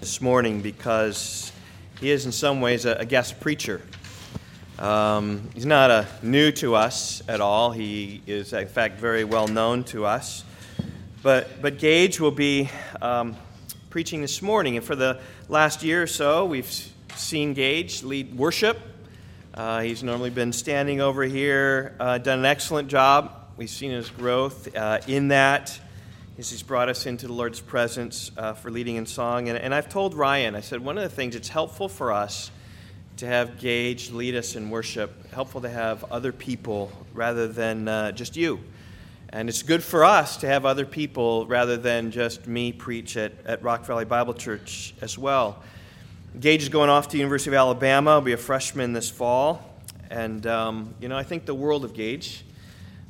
this morning because he is, in some ways, a, a guest preacher. Um, he's not a, new to us at all. He is, in fact, very well known to us. But, but Gage will be um, preaching this morning. And for the last year or so, we've seen Gage lead worship. Uh, he's normally been standing over here, uh, done an excellent job. We've seen his growth uh, in that as he's brought us into the Lord's presence uh, for leading in song. And, and I've told Ryan, I said, one of the things it's helpful for us to have Gage lead us in worship, helpful to have other people rather than uh, just you. And it's good for us to have other people rather than just me preach at, at Rock Valley Bible Church as well. Gage is going off to University of Alabama. He'll be a freshman this fall. And, um, you know, I think the world of Gage.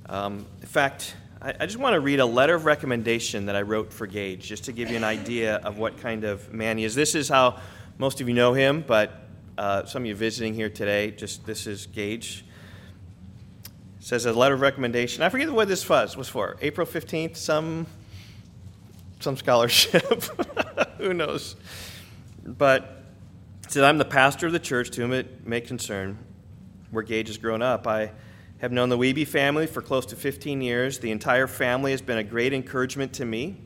Um, in fact, I, I just want to read a letter of recommendation that I wrote for Gage, just to give you an idea of what kind of man he is. This is how most of you know him, but uh, some of you visiting here today, just this is Gage. It says a letter of recommendation. I forget what this was, was for. April 15th, some, some scholarship. Who knows? But said, I'm the pastor of the church to whom it may concern, where Gage has grown up. I have known the Wiebe family for close to 15 years. The entire family has been a great encouragement to me.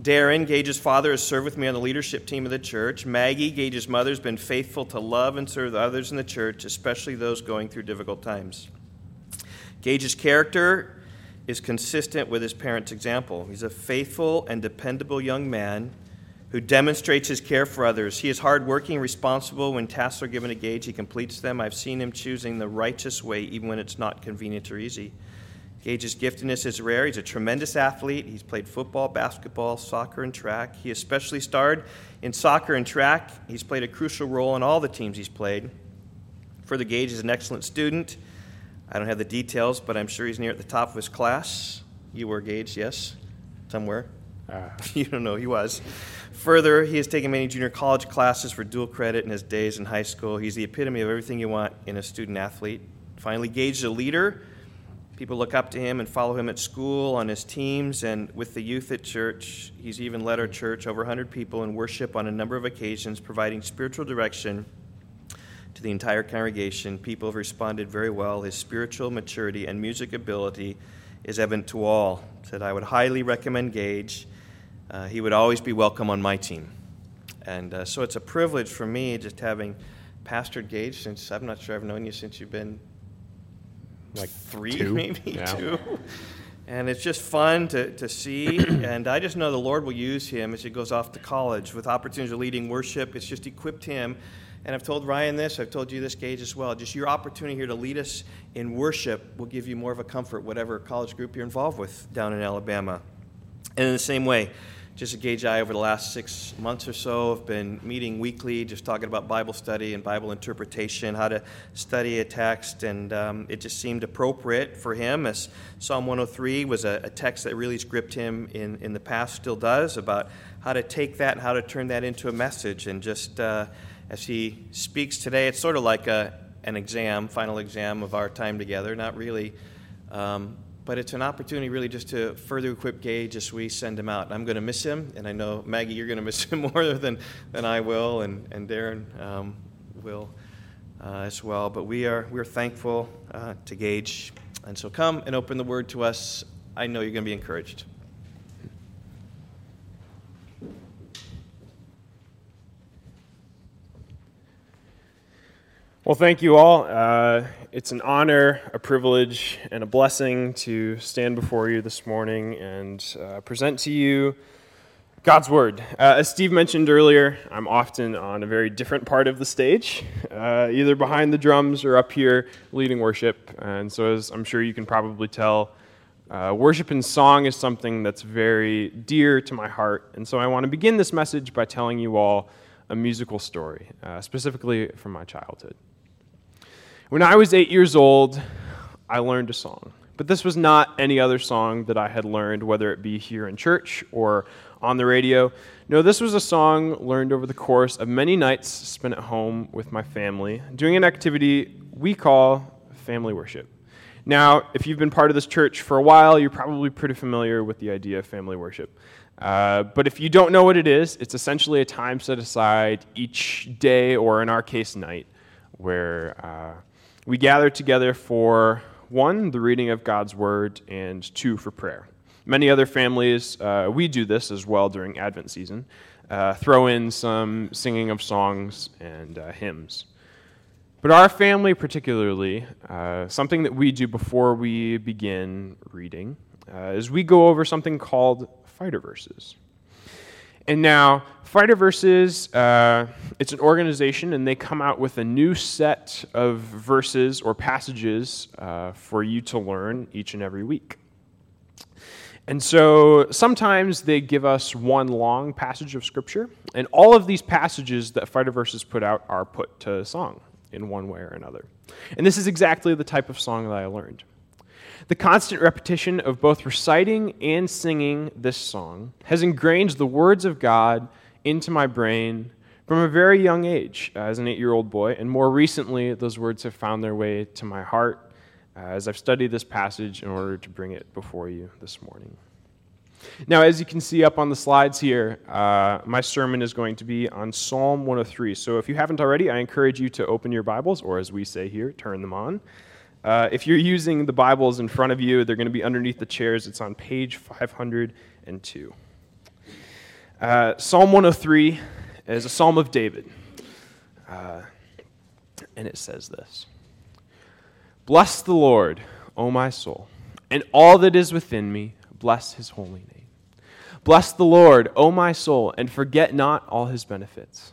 Darren, Gage's father, has served with me on the leadership team of the church. Maggie, Gage's mother, has been faithful to love and serve others in the church, especially those going through difficult times. Gage's character is consistent with his parents' example. He's a faithful and dependable young man who demonstrates his care for others. He is hardworking, responsible. When tasks are given to Gage, he completes them. I've seen him choosing the righteous way, even when it's not convenient or easy. Gage's giftedness is rare. He's a tremendous athlete. He's played football, basketball, soccer, and track. He especially starred in soccer and track. He's played a crucial role in all the teams he's played. Further, Gage is an excellent student. I don't have the details, but I'm sure he's near at the top of his class. You were Gage, yes? Somewhere? Uh. you don't know, he was. Further, he has taken many junior college classes for dual credit in his days in high school. He's the epitome of everything you want in a student athlete. Finally, Gage is a leader. People look up to him and follow him at school, on his teams, and with the youth at church. He's even led our church, over 100 people, in worship on a number of occasions, providing spiritual direction to the entire congregation. People have responded very well. His spiritual maturity and music ability is evident to all. Said I would highly recommend Gage uh, he would always be welcome on my team. And uh, so it's a privilege for me just having pastored Gage since, I'm not sure I've known you since you've been like three, two. maybe yeah. two. And it's just fun to, to see. and I just know the Lord will use him as he goes off to college with opportunities of leading worship. It's just equipped him. And I've told Ryan this, I've told you this, Gage, as well. Just your opportunity here to lead us in worship will give you more of a comfort, whatever college group you're involved with down in Alabama. And in the same way, just to Gage I, over the last six months or so, have been meeting weekly, just talking about Bible study and Bible interpretation, how to study a text, and um, it just seemed appropriate for him, as Psalm 103 was a, a, text that really gripped him in, in the past, still does, about how to take that and how to turn that into a message. And just uh, as he speaks today, it's sort of like a, an exam, final exam of our time together, not really. Um, but it's an opportunity really just to further equip Gage as we send him out. I'm going to miss him, and I know, Maggie, you're going to miss him more than, than I will, and, and Darren um, will uh, as well. But we are, we're thankful uh, to Gage. And so come and open the word to us. I know you're going to be encouraged. Well, thank you all. Uh, it's an honor, a privilege, and a blessing to stand before you this morning and uh, present to you God's Word. Uh, as Steve mentioned earlier, I'm often on a very different part of the stage, uh, either behind the drums or up here leading worship. And so, as I'm sure you can probably tell, uh, worship and song is something that's very dear to my heart. And so, I want to begin this message by telling you all a musical story, uh, specifically from my childhood. When I was eight years old, I learned a song. But this was not any other song that I had learned, whether it be here in church or on the radio. No, this was a song learned over the course of many nights spent at home with my family, doing an activity we call family worship. Now, if you've been part of this church for a while, you're probably pretty familiar with the idea of family worship. Uh, but if you don't know what it is, it's essentially a time set aside each day, or in our case, night, where uh, we gather together for one, the reading of God's word, and two, for prayer. Many other families, uh, we do this as well during Advent season, uh, throw in some singing of songs and uh, hymns. But our family, particularly, uh, something that we do before we begin reading, is we go over something called fighter verses. And now, Fighter Verses, uh, it's an organization, and they come out with a new set of verses or passages uh, for you to learn each and every week. And so sometimes they give us one long passage of Scripture, and all of these passages that Fighter Verses put out are put to song in one way or another. And this is exactly the type of song that I learned. The constant repetition of both reciting and singing this song has ingrained the words of God into my brain from a very young age uh, as an eight year old boy, and more recently, those words have found their way to my heart uh, as I've studied this passage in order to bring it before you this morning. Now, as you can see up on the slides here, uh, my sermon is going to be on Psalm 103. So if you haven't already, I encourage you to open your Bibles, or as we say here, turn them on. Uh, if you're using the Bibles in front of you, they're going to be underneath the chairs. It's on page 502. Uh, psalm 103 is a psalm of David. Uh, and it says this Bless the Lord, O my soul, and all that is within me, bless his holy name. Bless the Lord, O my soul, and forget not all his benefits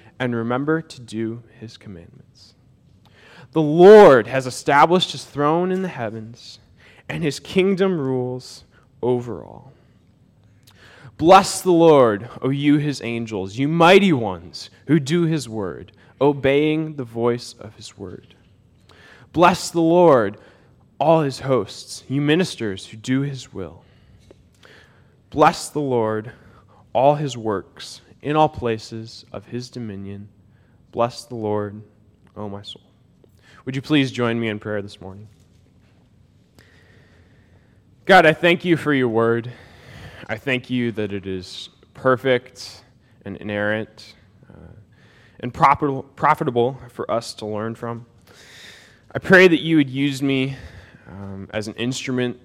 and remember to do his commandments. The Lord has established his throne in the heavens, and his kingdom rules over all. Bless the Lord, O you his angels, you mighty ones who do his word, obeying the voice of his word. Bless the Lord, all his hosts, you ministers who do his will. Bless the Lord, all his works in all places of his dominion. Bless the Lord, O my soul. Would you please join me in prayer this morning? God, I thank you for your word. I thank you that it is perfect and inerrant uh, and profitable for us to learn from. I pray that you would use me um, as an instrument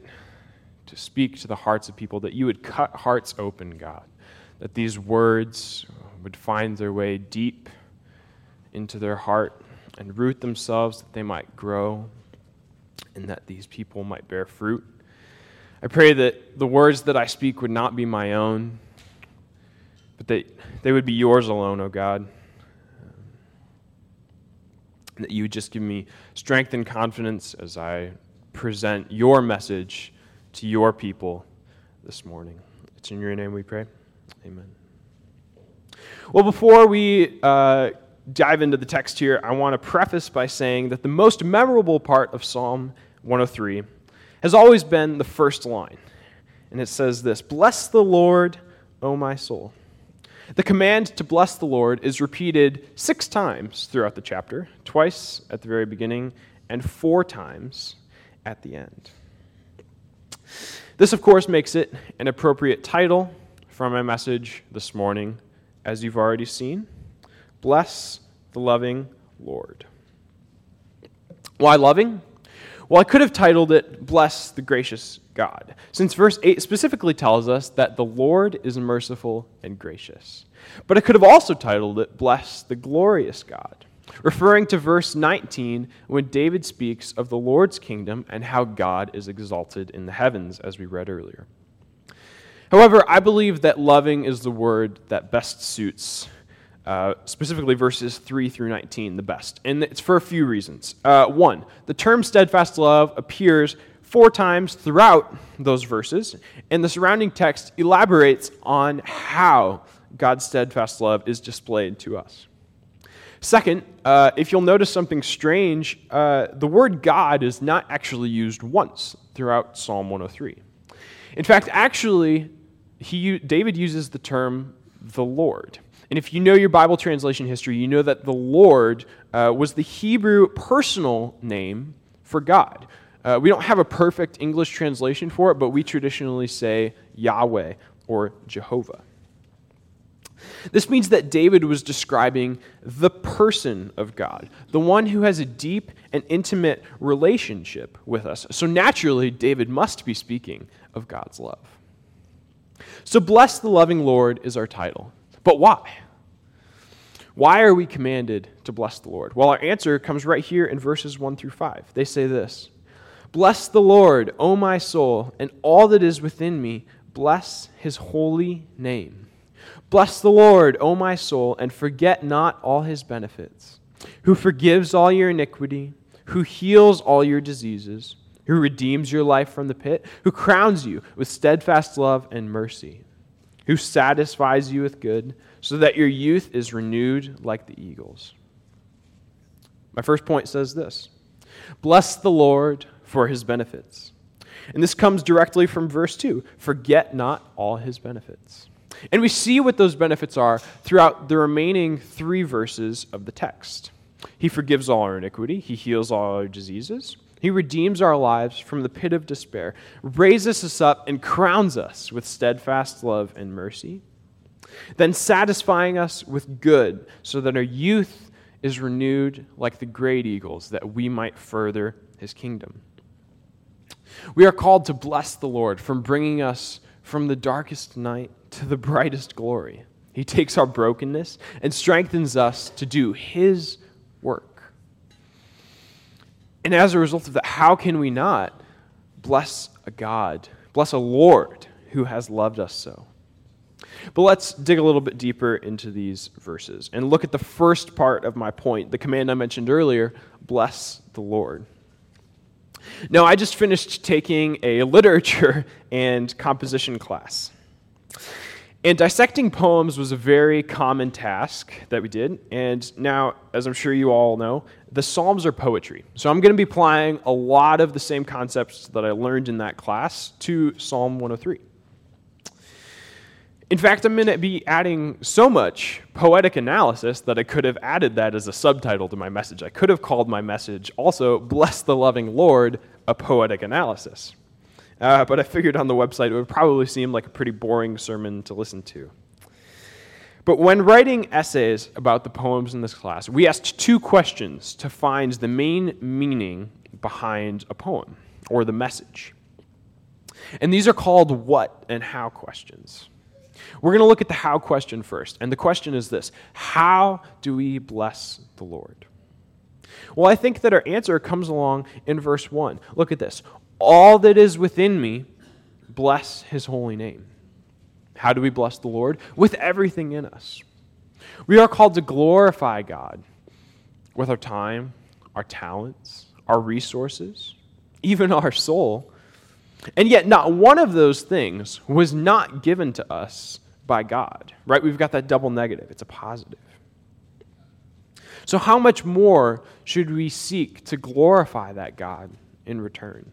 to speak to the hearts of people, that you would cut hearts open, God that these words would find their way deep into their heart and root themselves, that they might grow, and that these people might bear fruit. I pray that the words that I speak would not be my own, but that they would be yours alone, O oh God. And that you would just give me strength and confidence as I present your message to your people this morning. It's in your name we pray. Amen. Well, before we uh, dive into the text here, I want to preface by saying that the most memorable part of Psalm 103 has always been the first line. And it says this Bless the Lord, O my soul. The command to bless the Lord is repeated six times throughout the chapter, twice at the very beginning and four times at the end. This, of course, makes it an appropriate title for my message this morning, as you've already seen Bless the Loving Lord. Why loving? Well, I could have titled it Bless the Gracious God, since verse 8 specifically tells us that the Lord is merciful and gracious. But I could have also titled it Bless the Glorious God, referring to verse 19 when David speaks of the Lord's kingdom and how God is exalted in the heavens, as we read earlier. However, I believe that loving is the word that best suits uh, specifically verses 3 through 19, the best. And it's for a few reasons. Uh, one, the term steadfast love appears four times throughout those verses, and the surrounding text elaborates on how God's steadfast love is displayed to us. Second, uh, if you'll notice something strange, uh, the word God is not actually used once throughout Psalm 103. In fact, actually, he, David uses the term the Lord. And if you know your Bible translation history, you know that the Lord uh, was the Hebrew personal name for God. Uh, we don't have a perfect English translation for it, but we traditionally say Yahweh or Jehovah. This means that David was describing the person of God, the one who has a deep and intimate relationship with us. So naturally, David must be speaking of God's love. So, Bless the Loving Lord is our title. But why? Why are we commanded to bless the Lord? Well, our answer comes right here in verses 1 through 5. They say this Bless the Lord, O my soul, and all that is within me, bless his holy name. Bless the Lord, O my soul, and forget not all his benefits, who forgives all your iniquity, who heals all your diseases, who redeems your life from the pit, who crowns you with steadfast love and mercy who satisfies you with good, so that your youth is renewed like the eagles. My first point says this Bless the Lord for his benefits. And this comes directly from verse 2 Forget not all his benefits. And we see what those benefits are throughout the remaining three verses of the text. He forgives all our iniquity, he heals all our diseases, he redeems our lives from the pit of despair, raises us up, and crowns us with steadfast love and mercy, then satisfying us with good, so that our youth is renewed like the great eagles, that we might further his kingdom. We are called to bless the Lord from bringing us from the darkest night to the brightest glory. He takes our brokenness and strengthens us to do his work. And as a result of that, how can we not bless a God, bless a Lord who has loved us so? But let's dig a little bit deeper into these verses and look at the first part of my point, the command I mentioned earlier bless the Lord. Now, I just finished taking a literature and composition class. And dissecting poems was a very common task that we did. And now, as I'm sure you all know, the Psalms are poetry. So I'm going to be applying a lot of the same concepts that I learned in that class to Psalm 103. In fact, I'm going to be adding so much poetic analysis that I could have added that as a subtitle to my message. I could have called my message also, Bless the Loving Lord, a Poetic Analysis. Uh, but I figured on the website it would probably seem like a pretty boring sermon to listen to. But when writing essays about the poems in this class, we asked two questions to find the main meaning behind a poem or the message. And these are called what and how questions. We're going to look at the how question first. And the question is this How do we bless the Lord? Well, I think that our answer comes along in verse 1. Look at this all that is within me, bless his holy name. How do we bless the Lord? With everything in us. We are called to glorify God with our time, our talents, our resources, even our soul. And yet, not one of those things was not given to us by God, right? We've got that double negative, it's a positive. So, how much more should we seek to glorify that God in return?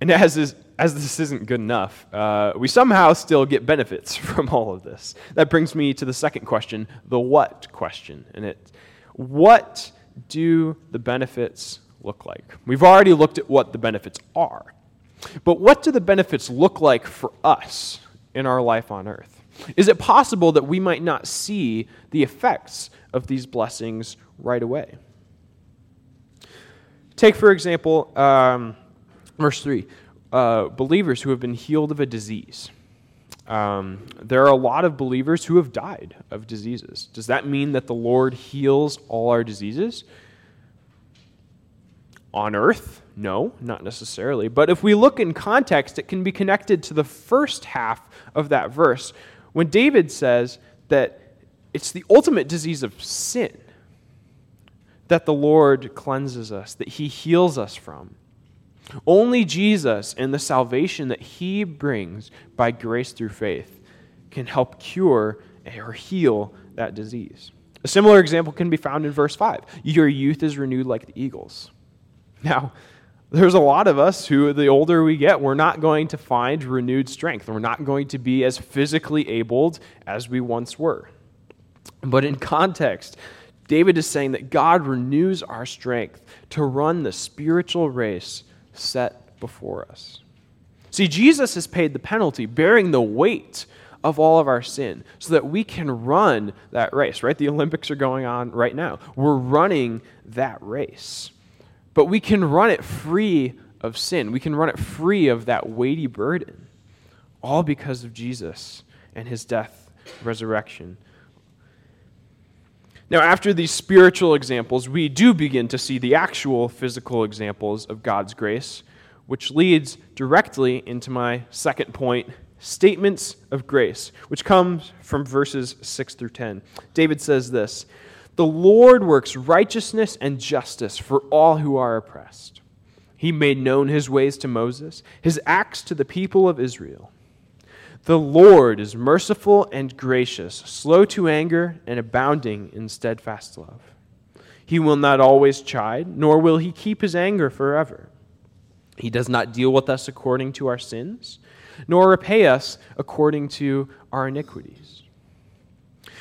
And as this, as this isn't good enough, uh, we somehow still get benefits from all of this. That brings me to the second question, the what question. And it, what do the benefits look like? We've already looked at what the benefits are. But what do the benefits look like for us in our life on earth? Is it possible that we might not see the effects of these blessings right away? Take, for example, um, verse 3 uh, believers who have been healed of a disease. Um, there are a lot of believers who have died of diseases. Does that mean that the Lord heals all our diseases? On earth? No, not necessarily. But if we look in context, it can be connected to the first half of that verse when David says that it's the ultimate disease of sin that the Lord cleanses us, that he heals us from. Only Jesus and the salvation that he brings by grace through faith can help cure or heal that disease. A similar example can be found in verse 5. Your youth is renewed like the eagles. Now, there's a lot of us who, the older we get, we're not going to find renewed strength. We're not going to be as physically abled as we once were. But in context, David is saying that God renews our strength to run the spiritual race set before us. See, Jesus has paid the penalty, bearing the weight of all of our sin, so that we can run that race, right? The Olympics are going on right now. We're running that race. But we can run it free of sin. We can run it free of that weighty burden, all because of Jesus and his death, resurrection. Now, after these spiritual examples, we do begin to see the actual physical examples of God's grace, which leads directly into my second point statements of grace, which comes from verses 6 through 10. David says this The Lord works righteousness and justice for all who are oppressed. He made known his ways to Moses, his acts to the people of Israel. The Lord is merciful and gracious, slow to anger, and abounding in steadfast love. He will not always chide, nor will he keep his anger forever. He does not deal with us according to our sins, nor repay us according to our iniquities.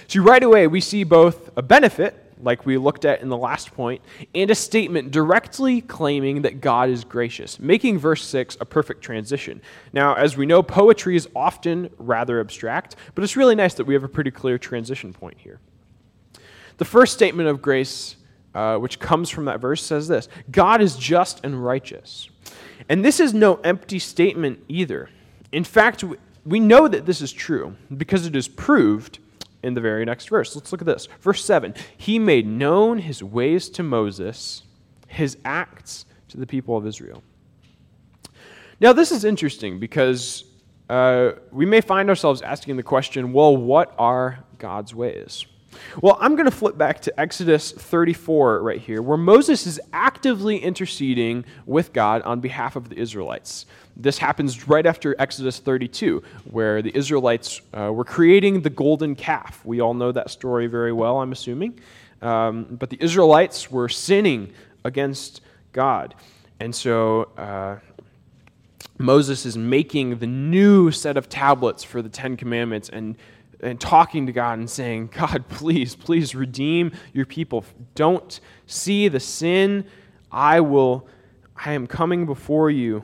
So, right away, we see both a benefit like we looked at in the last point, and a statement directly claiming that God is gracious, making verse 6 a perfect transition. Now, as we know, poetry is often rather abstract, but it's really nice that we have a pretty clear transition point here. The first statement of grace, uh, which comes from that verse, says this God is just and righteous. And this is no empty statement either. In fact, we know that this is true because it is proved in the very next verse. Let's look at this. Verse 7 He made known his ways to Moses, his acts to the people of Israel. Now, this is interesting because uh, we may find ourselves asking the question well, what are God's ways? Well, I'm going to flip back to Exodus 34 right here, where Moses is actively interceding with God on behalf of the Israelites. This happens right after Exodus 32, where the Israelites uh, were creating the golden calf. We all know that story very well, I'm assuming. Um, but the Israelites were sinning against God. And so uh, Moses is making the new set of tablets for the Ten Commandments and and talking to God and saying, God, please, please redeem your people. Don't see the sin. I will, I am coming before you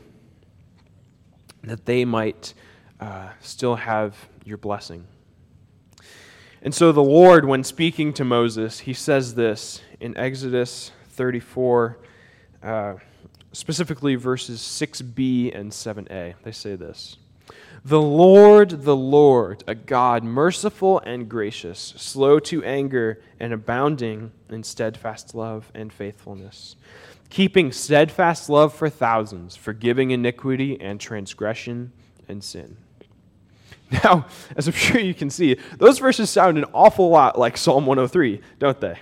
that they might uh, still have your blessing. And so the Lord, when speaking to Moses, he says this in Exodus 34, uh, specifically verses 6b and 7a. They say this. The Lord, the Lord, a God merciful and gracious, slow to anger and abounding in steadfast love and faithfulness, keeping steadfast love for thousands, forgiving iniquity and transgression and sin. Now, as I'm sure you can see, those verses sound an awful lot like Psalm 103, don't they?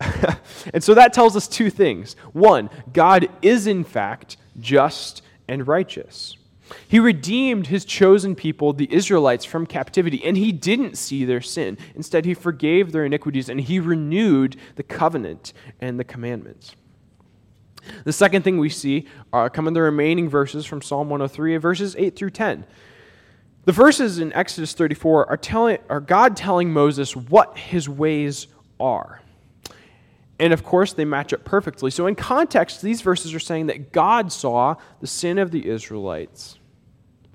and so that tells us two things. One, God is in fact just and righteous. He redeemed his chosen people, the Israelites, from captivity, and he didn't see their sin. Instead, he forgave their iniquities and he renewed the covenant and the commandments. The second thing we see uh, come in the remaining verses from Psalm 103, verses 8 through 10. The verses in Exodus 34 are, telling, are God telling Moses what his ways are. And of course, they match up perfectly. So, in context, these verses are saying that God saw the sin of the Israelites,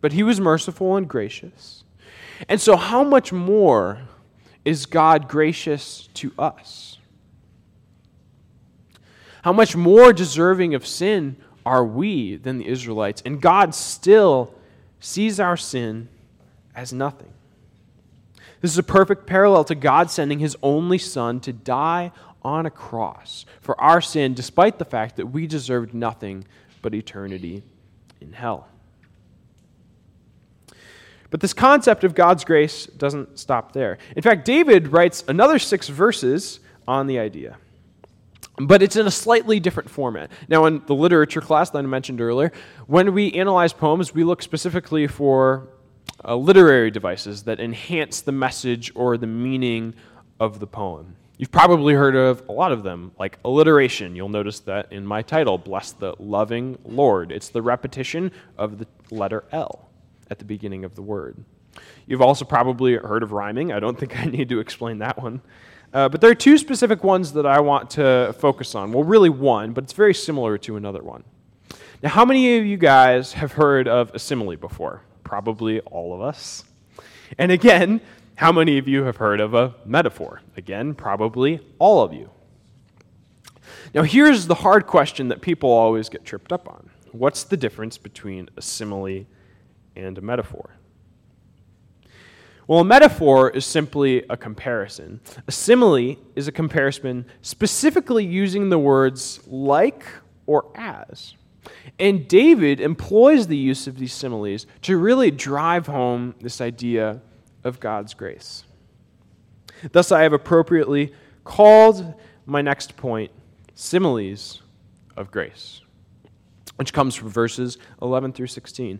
but he was merciful and gracious. And so, how much more is God gracious to us? How much more deserving of sin are we than the Israelites? And God still sees our sin as nothing. This is a perfect parallel to God sending his only Son to die on a cross for our sin, despite the fact that we deserved nothing but eternity in hell. But this concept of God's grace doesn't stop there. In fact, David writes another six verses on the idea. But it's in a slightly different format. Now, in the literature class that I mentioned earlier, when we analyze poems, we look specifically for uh, literary devices that enhance the message or the meaning of the poem. You've probably heard of a lot of them, like alliteration. You'll notice that in my title, Bless the Loving Lord. It's the repetition of the letter L at the beginning of the word. You've also probably heard of rhyming. I don't think I need to explain that one. Uh, but there are two specific ones that I want to focus on. Well, really one, but it's very similar to another one. Now, how many of you guys have heard of a simile before? Probably all of us. And again, how many of you have heard of a metaphor? Again, probably all of you. Now, here's the hard question that people always get tripped up on What's the difference between a simile and a metaphor? Well, a metaphor is simply a comparison. A simile is a comparison specifically using the words like or as. And David employs the use of these similes to really drive home this idea of God's grace. Thus, I have appropriately called my next point similes of grace, which comes from verses 11 through 16.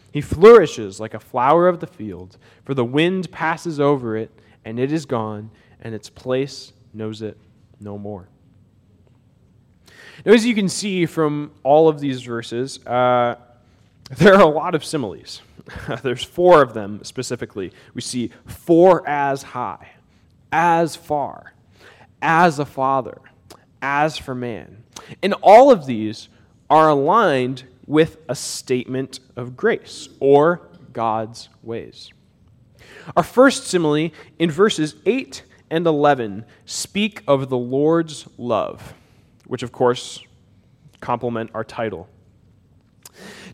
He flourishes like a flower of the field, for the wind passes over it, and it is gone, and its place knows it no more. Now, as you can see from all of these verses, uh, there are a lot of similes. There's four of them specifically. We see for as high, as far, as a father, as for man. And all of these are aligned with a statement of grace or God's ways. Our first simile in verses 8 and 11 speak of the Lord's love, which of course complement our title.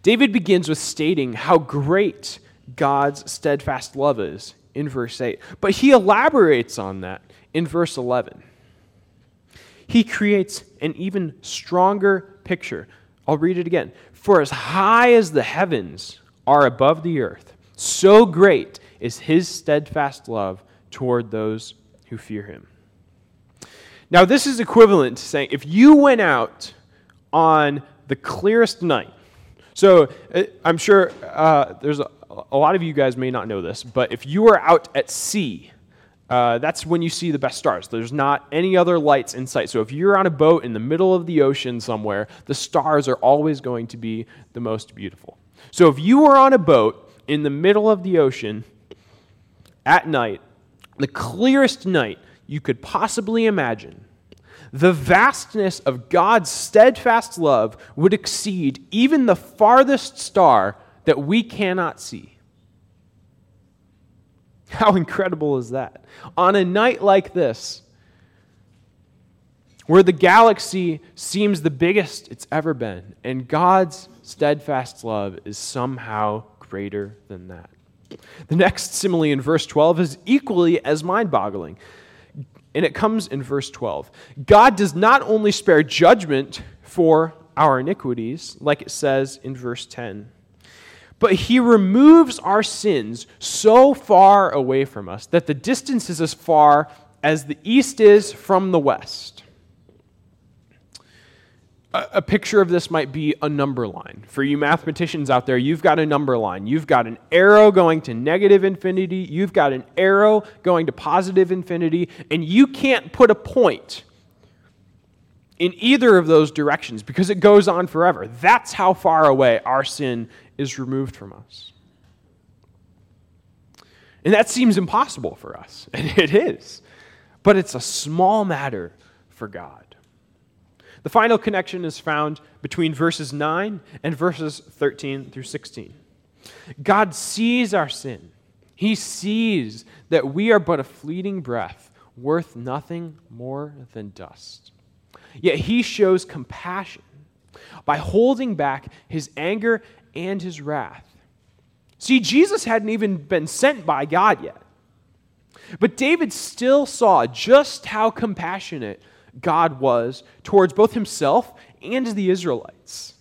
David begins with stating how great God's steadfast love is in verse 8, but he elaborates on that in verse 11. He creates an even stronger picture. I'll read it again. For as high as the heavens are above the earth, so great is his steadfast love toward those who fear him. Now, this is equivalent to saying if you went out on the clearest night so uh, I'm sure uh, there's a, a, lot of you guys may not know this, but if you were out at sea, uh, that's when you see the best stars. There's not any other lights in sight. So if you're on a boat in the middle of the ocean somewhere, the stars are always going to be the most beautiful. So if you are on a boat in the middle of the ocean at night, the clearest night you could possibly imagine, the vastness of God's steadfast love would exceed even the farthest star that we cannot see. How incredible is that? On a night like this, where the galaxy seems the biggest it's ever been, and God's steadfast love is somehow greater than that. The next simile in verse 12 is equally as mind boggling. And it comes in verse 12. God does not only spare judgment for our iniquities, like it says in verse 10. But he removes our sins so far away from us that the distance is as far as the east is from the west. A, picture of this might be a number line. For you mathematicians out there, you've got a number line. You've got an arrow going to negative infinity, you've got an arrow going to positive infinity, and you can't put a point in either of those directions because it goes on forever. That's how far away our sin is removed from us. And that seems impossible for us, and it is. But it's a small matter for God. The final connection is found between verses 9 and verses 13 through 16. God sees our sin. He sees that we are but a fleeting breath, worth nothing more than dust. Yet he shows compassion by holding back his anger and his wrath. See, Jesus hadn't even been sent by God yet. But David still saw just how compassionate God was towards both himself and the Israelites.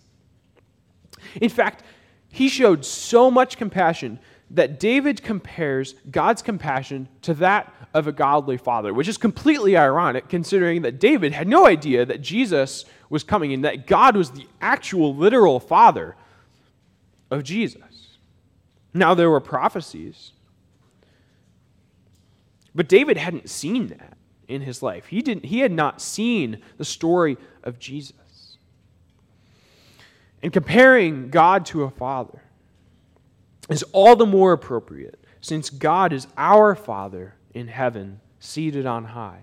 In fact, he showed so much compassion that David compares God's compassion to that of a godly father, which is completely ironic considering that David had no idea that Jesus was coming and that God was the actual literal father of Jesus. Now, there were prophecies, but David hadn't seen that in his life. He, didn't, he had not seen the story of Jesus. And comparing God to a father is all the more appropriate since God is our Father in heaven, seated on high.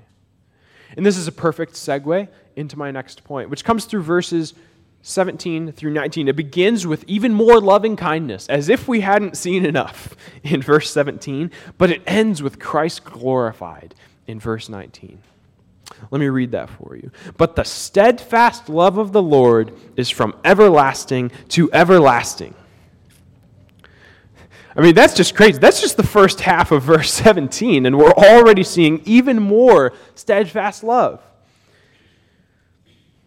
And this is a perfect segue into my next point, which comes through verses 17 through 19. It begins with even more loving kindness, as if we hadn't seen enough in verse 17, but it ends with Christ glorified in verse 19. Let me read that for you. But the steadfast love of the Lord is from everlasting to everlasting. I mean, that's just crazy. That's just the first half of verse 17, and we're already seeing even more steadfast love.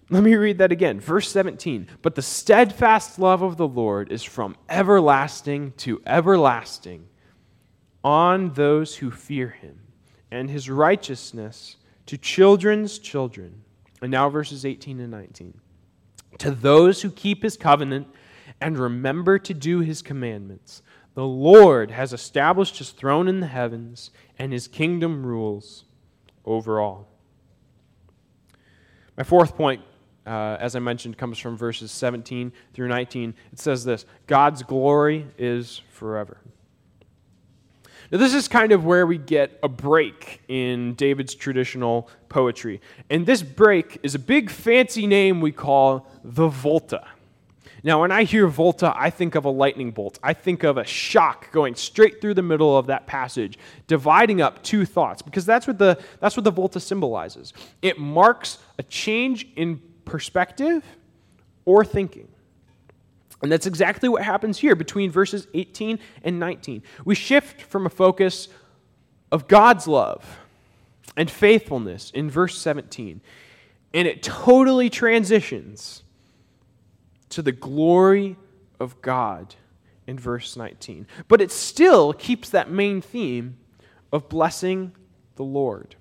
Let me read that again. Verse 17. But the steadfast love of the Lord is from everlasting to everlasting on those who fear him and his righteousness to children's children. And now, verses 18 and 19. To those who keep his covenant and remember to do his commandments, the Lord has established his throne in the heavens, and his kingdom rules over all. My fourth point, uh, as I mentioned, comes from verses 17 through 19. It says this God's glory is forever. Now, this is kind of where we get a break in David's traditional poetry. And this break is a big fancy name we call the Volta. Now, when I hear Volta, I think of a lightning bolt. I think of a shock going straight through the middle of that passage, dividing up two thoughts, because that's what the, that's what the Volta symbolizes. It marks a change in perspective or thinking. And that's exactly what happens here between verses 18 and 19. We shift from a focus of God's love and faithfulness in verse 17, and it totally transitions to the glory of God in verse 19. But it still keeps that main theme of blessing the Lord.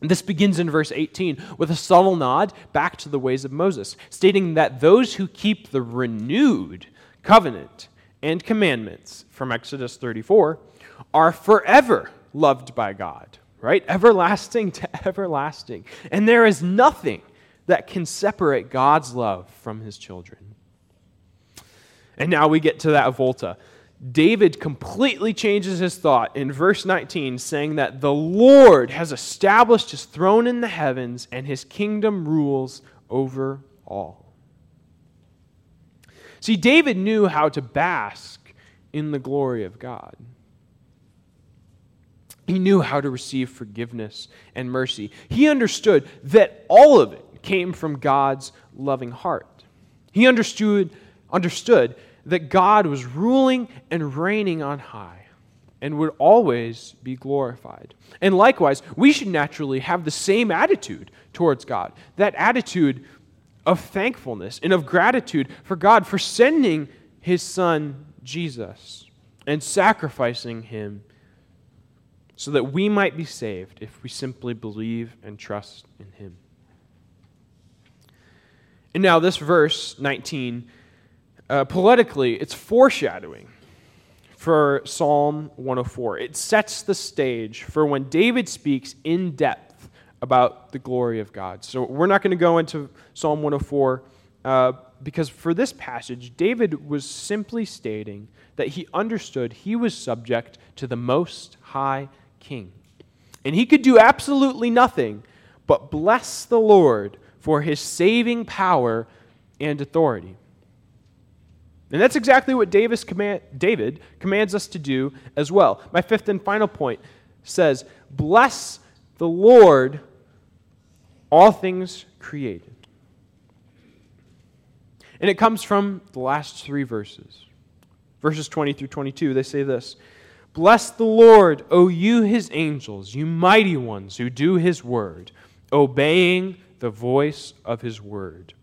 This begins in verse 18 with a subtle nod back to the ways of Moses, stating that those who keep the renewed covenant and commandments from Exodus 34 are forever loved by God, right? Everlasting to everlasting. And there is nothing that can separate God's love from his children. And now we get to that volta. David completely changes his thought in verse 19, saying that the Lord has established his throne in the heavens and his kingdom rules over all. See, David knew how to bask in the glory of God. He knew how to receive forgiveness and mercy. He understood that all of it came from God's loving heart. He understood, understood that God was ruling and reigning on high and would always be glorified. And likewise, we should naturally have the same attitude towards God that attitude of thankfulness and of gratitude for God for sending his son Jesus and sacrificing him so that we might be saved if we simply believe and trust in him. And now, this verse 19, uh, politically, it's foreshadowing for Psalm 104. It sets the stage for when David speaks in depth about the glory of God. So we're not going to go into Psalm 104 uh, because for this passage, David was simply stating that he understood he was subject to the Most High King. And he could do absolutely nothing but bless the Lord for his saving power and authority. And that's exactly what command, David commands us to do as well. My fifth and final point says, Bless the Lord, all things created. And it comes from the last three verses. Verses 20 through 22, they say this Bless the Lord, O you his angels, you mighty ones who do his word, obeying the voice of his word.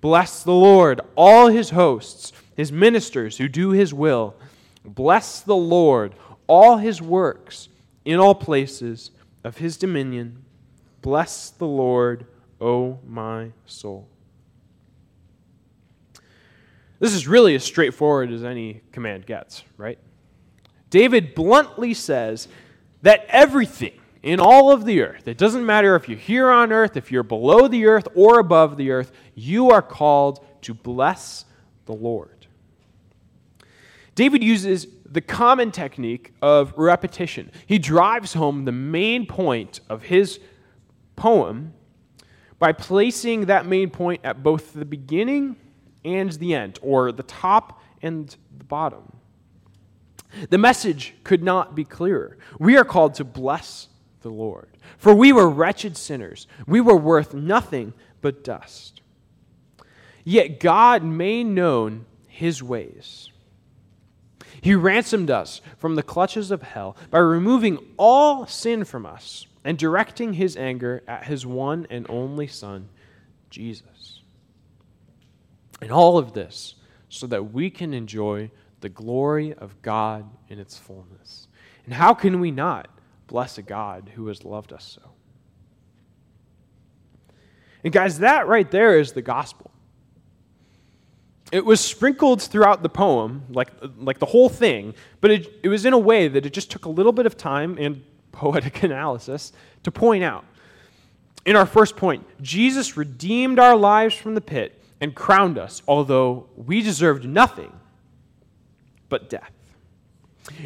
Bless the Lord, all his hosts his ministers who do his will. Bless the Lord, all his works in all places of his dominion. Bless the Lord, O my soul. This is really as straightforward as any command gets, right? David bluntly says that everything in all of the earth, it doesn't matter if you're here on earth, if you're below the earth or above the earth, you are called to bless the Lord. David uses the common technique of repetition. He drives home the main point of his poem by placing that main point at both the beginning and the end, or the top and the bottom. The message could not be clearer. We are called to bless the Lord. For we were wretched sinners, we were worth nothing but dust. Yet God made known his ways. He ransomed us from the clutches of hell by removing all sin from us and directing his anger at his one and only Son, Jesus. And all of this so that we can enjoy the glory of God in its fullness. And how can we not bless a God who has loved us so? And guys, that right there is the gospel. It was sprinkled throughout the poem, like, like the whole thing, but it, it was in a way that it just took a little bit of time and poetic analysis to point out. In our first point, Jesus redeemed our lives from the pit and crowned us, although we deserved nothing but death.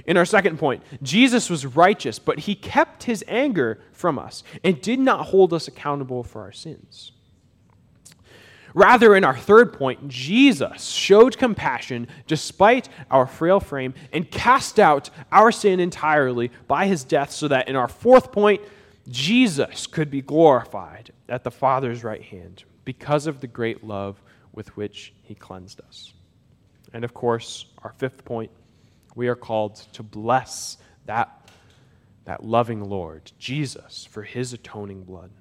In our second point, Jesus was righteous, but he kept his anger from us and did not hold us accountable for our sins. Rather, in our third point, Jesus showed compassion despite our frail frame and cast out our sin entirely by his death, so that in our fourth point, Jesus could be glorified at the Father's right hand because of the great love with which he cleansed us. And of course, our fifth point, we are called to bless that, that loving Lord, Jesus, for his atoning blood.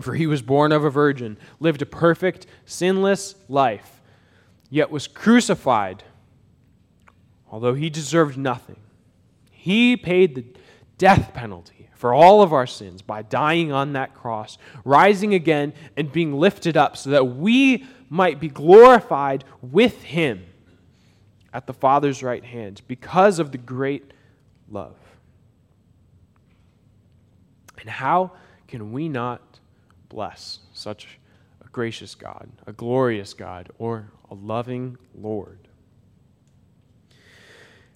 For he was born of a virgin, lived a perfect, sinless life, yet was crucified, although he deserved nothing. He paid the death penalty for all of our sins by dying on that cross, rising again, and being lifted up so that we might be glorified with him at the Father's right hand because of the great love. And how can we not bless such a gracious God, a glorious God, or a loving Lord.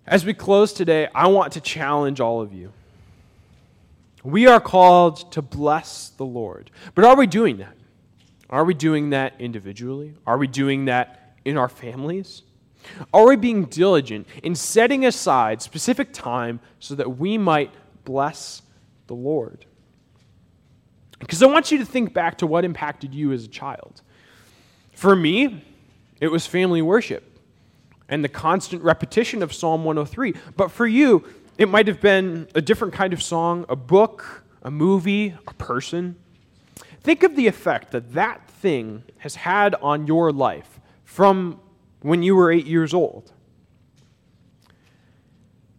As we close today, I want to challenge all of you. We are called to bless the Lord. But are we doing that? Are we doing that individually? Are we doing that in our families? Are we being diligent in setting aside specific time so that we might bless the Lord? Because I want you to think back to what impacted you as a child. For me, it was family worship and the constant repetition of Psalm 103. But for you, it might have been a different kind of song, a book, a movie, a person. Think of the effect that that thing has had on your life from when you were eight years old.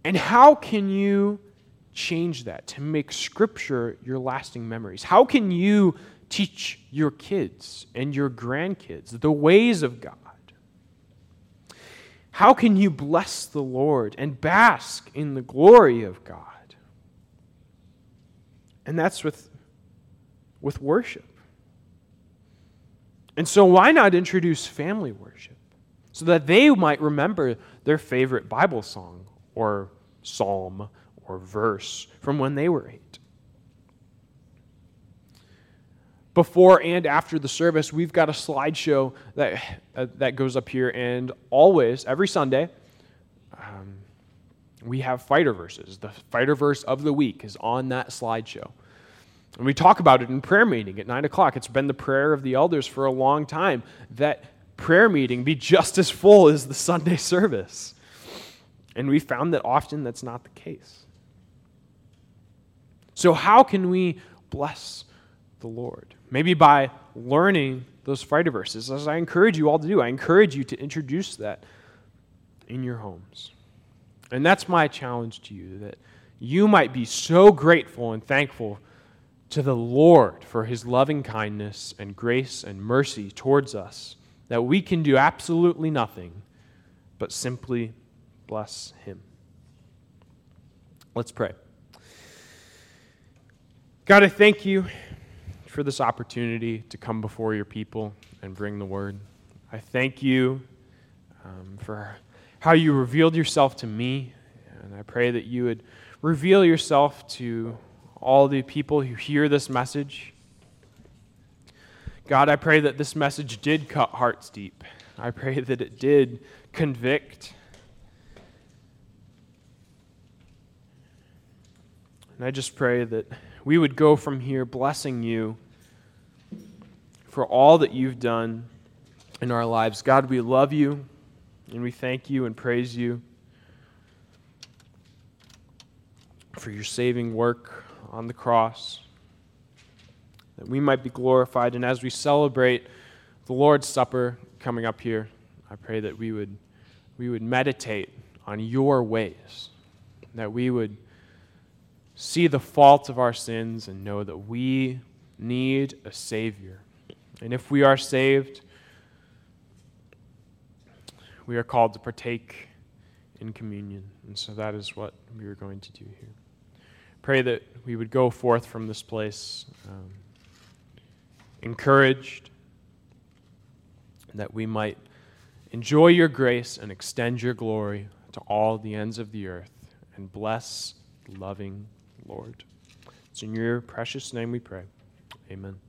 And how can you change that to make Scripture your lasting memories? How can you teach your kids and your grandkids the ways of God? How can you bless the Lord and bask in the glory of God? And that's with, with worship. And so, why not introduce family worship so that they might remember their favorite Bible song or psalm or verse from when they were eight? Before and after the service, we've got a slideshow that, uh, that goes up here, and always, every Sunday, um, we have fighter verses. The fighter verse of the week is on that slideshow. And we talk about it in prayer meeting at 9 o'clock. It's been the prayer of the elders for a long time that prayer meeting be just as full as the Sunday service. And we found that often that's not the case. So, how can we bless the Lord? Maybe by learning those fighter verses, as I encourage you all to do. I encourage you to introduce that in your homes. And that's my challenge to you that you might be so grateful and thankful to the Lord for his loving kindness and grace and mercy towards us that we can do absolutely nothing but simply bless him. Let's pray. God, I thank you for this opportunity to come before your people and bring the word. I thank you um, for how you revealed yourself to me, and I pray that you would reveal yourself to all the people who hear this message. God, I pray that this message did cut hearts deep. I pray that it did convict. And I just pray that we would go from here blessing you for all that you've done in our lives. God, we love you and we thank you and praise you for your saving work on the cross, that we might be glorified. And as we celebrate the Lord's Supper coming up here, I pray that we would, we would meditate on your ways, that we would see the fault of our sins and know that we need a Savior. And if we are saved, we are called to partake in communion. And so that is what we are going to do here. Pray that we would go forth from this place um, encouraged, that we might enjoy your grace and extend your glory to all the ends of the earth and bless loving Lord. It's in your precious name we pray. Amen.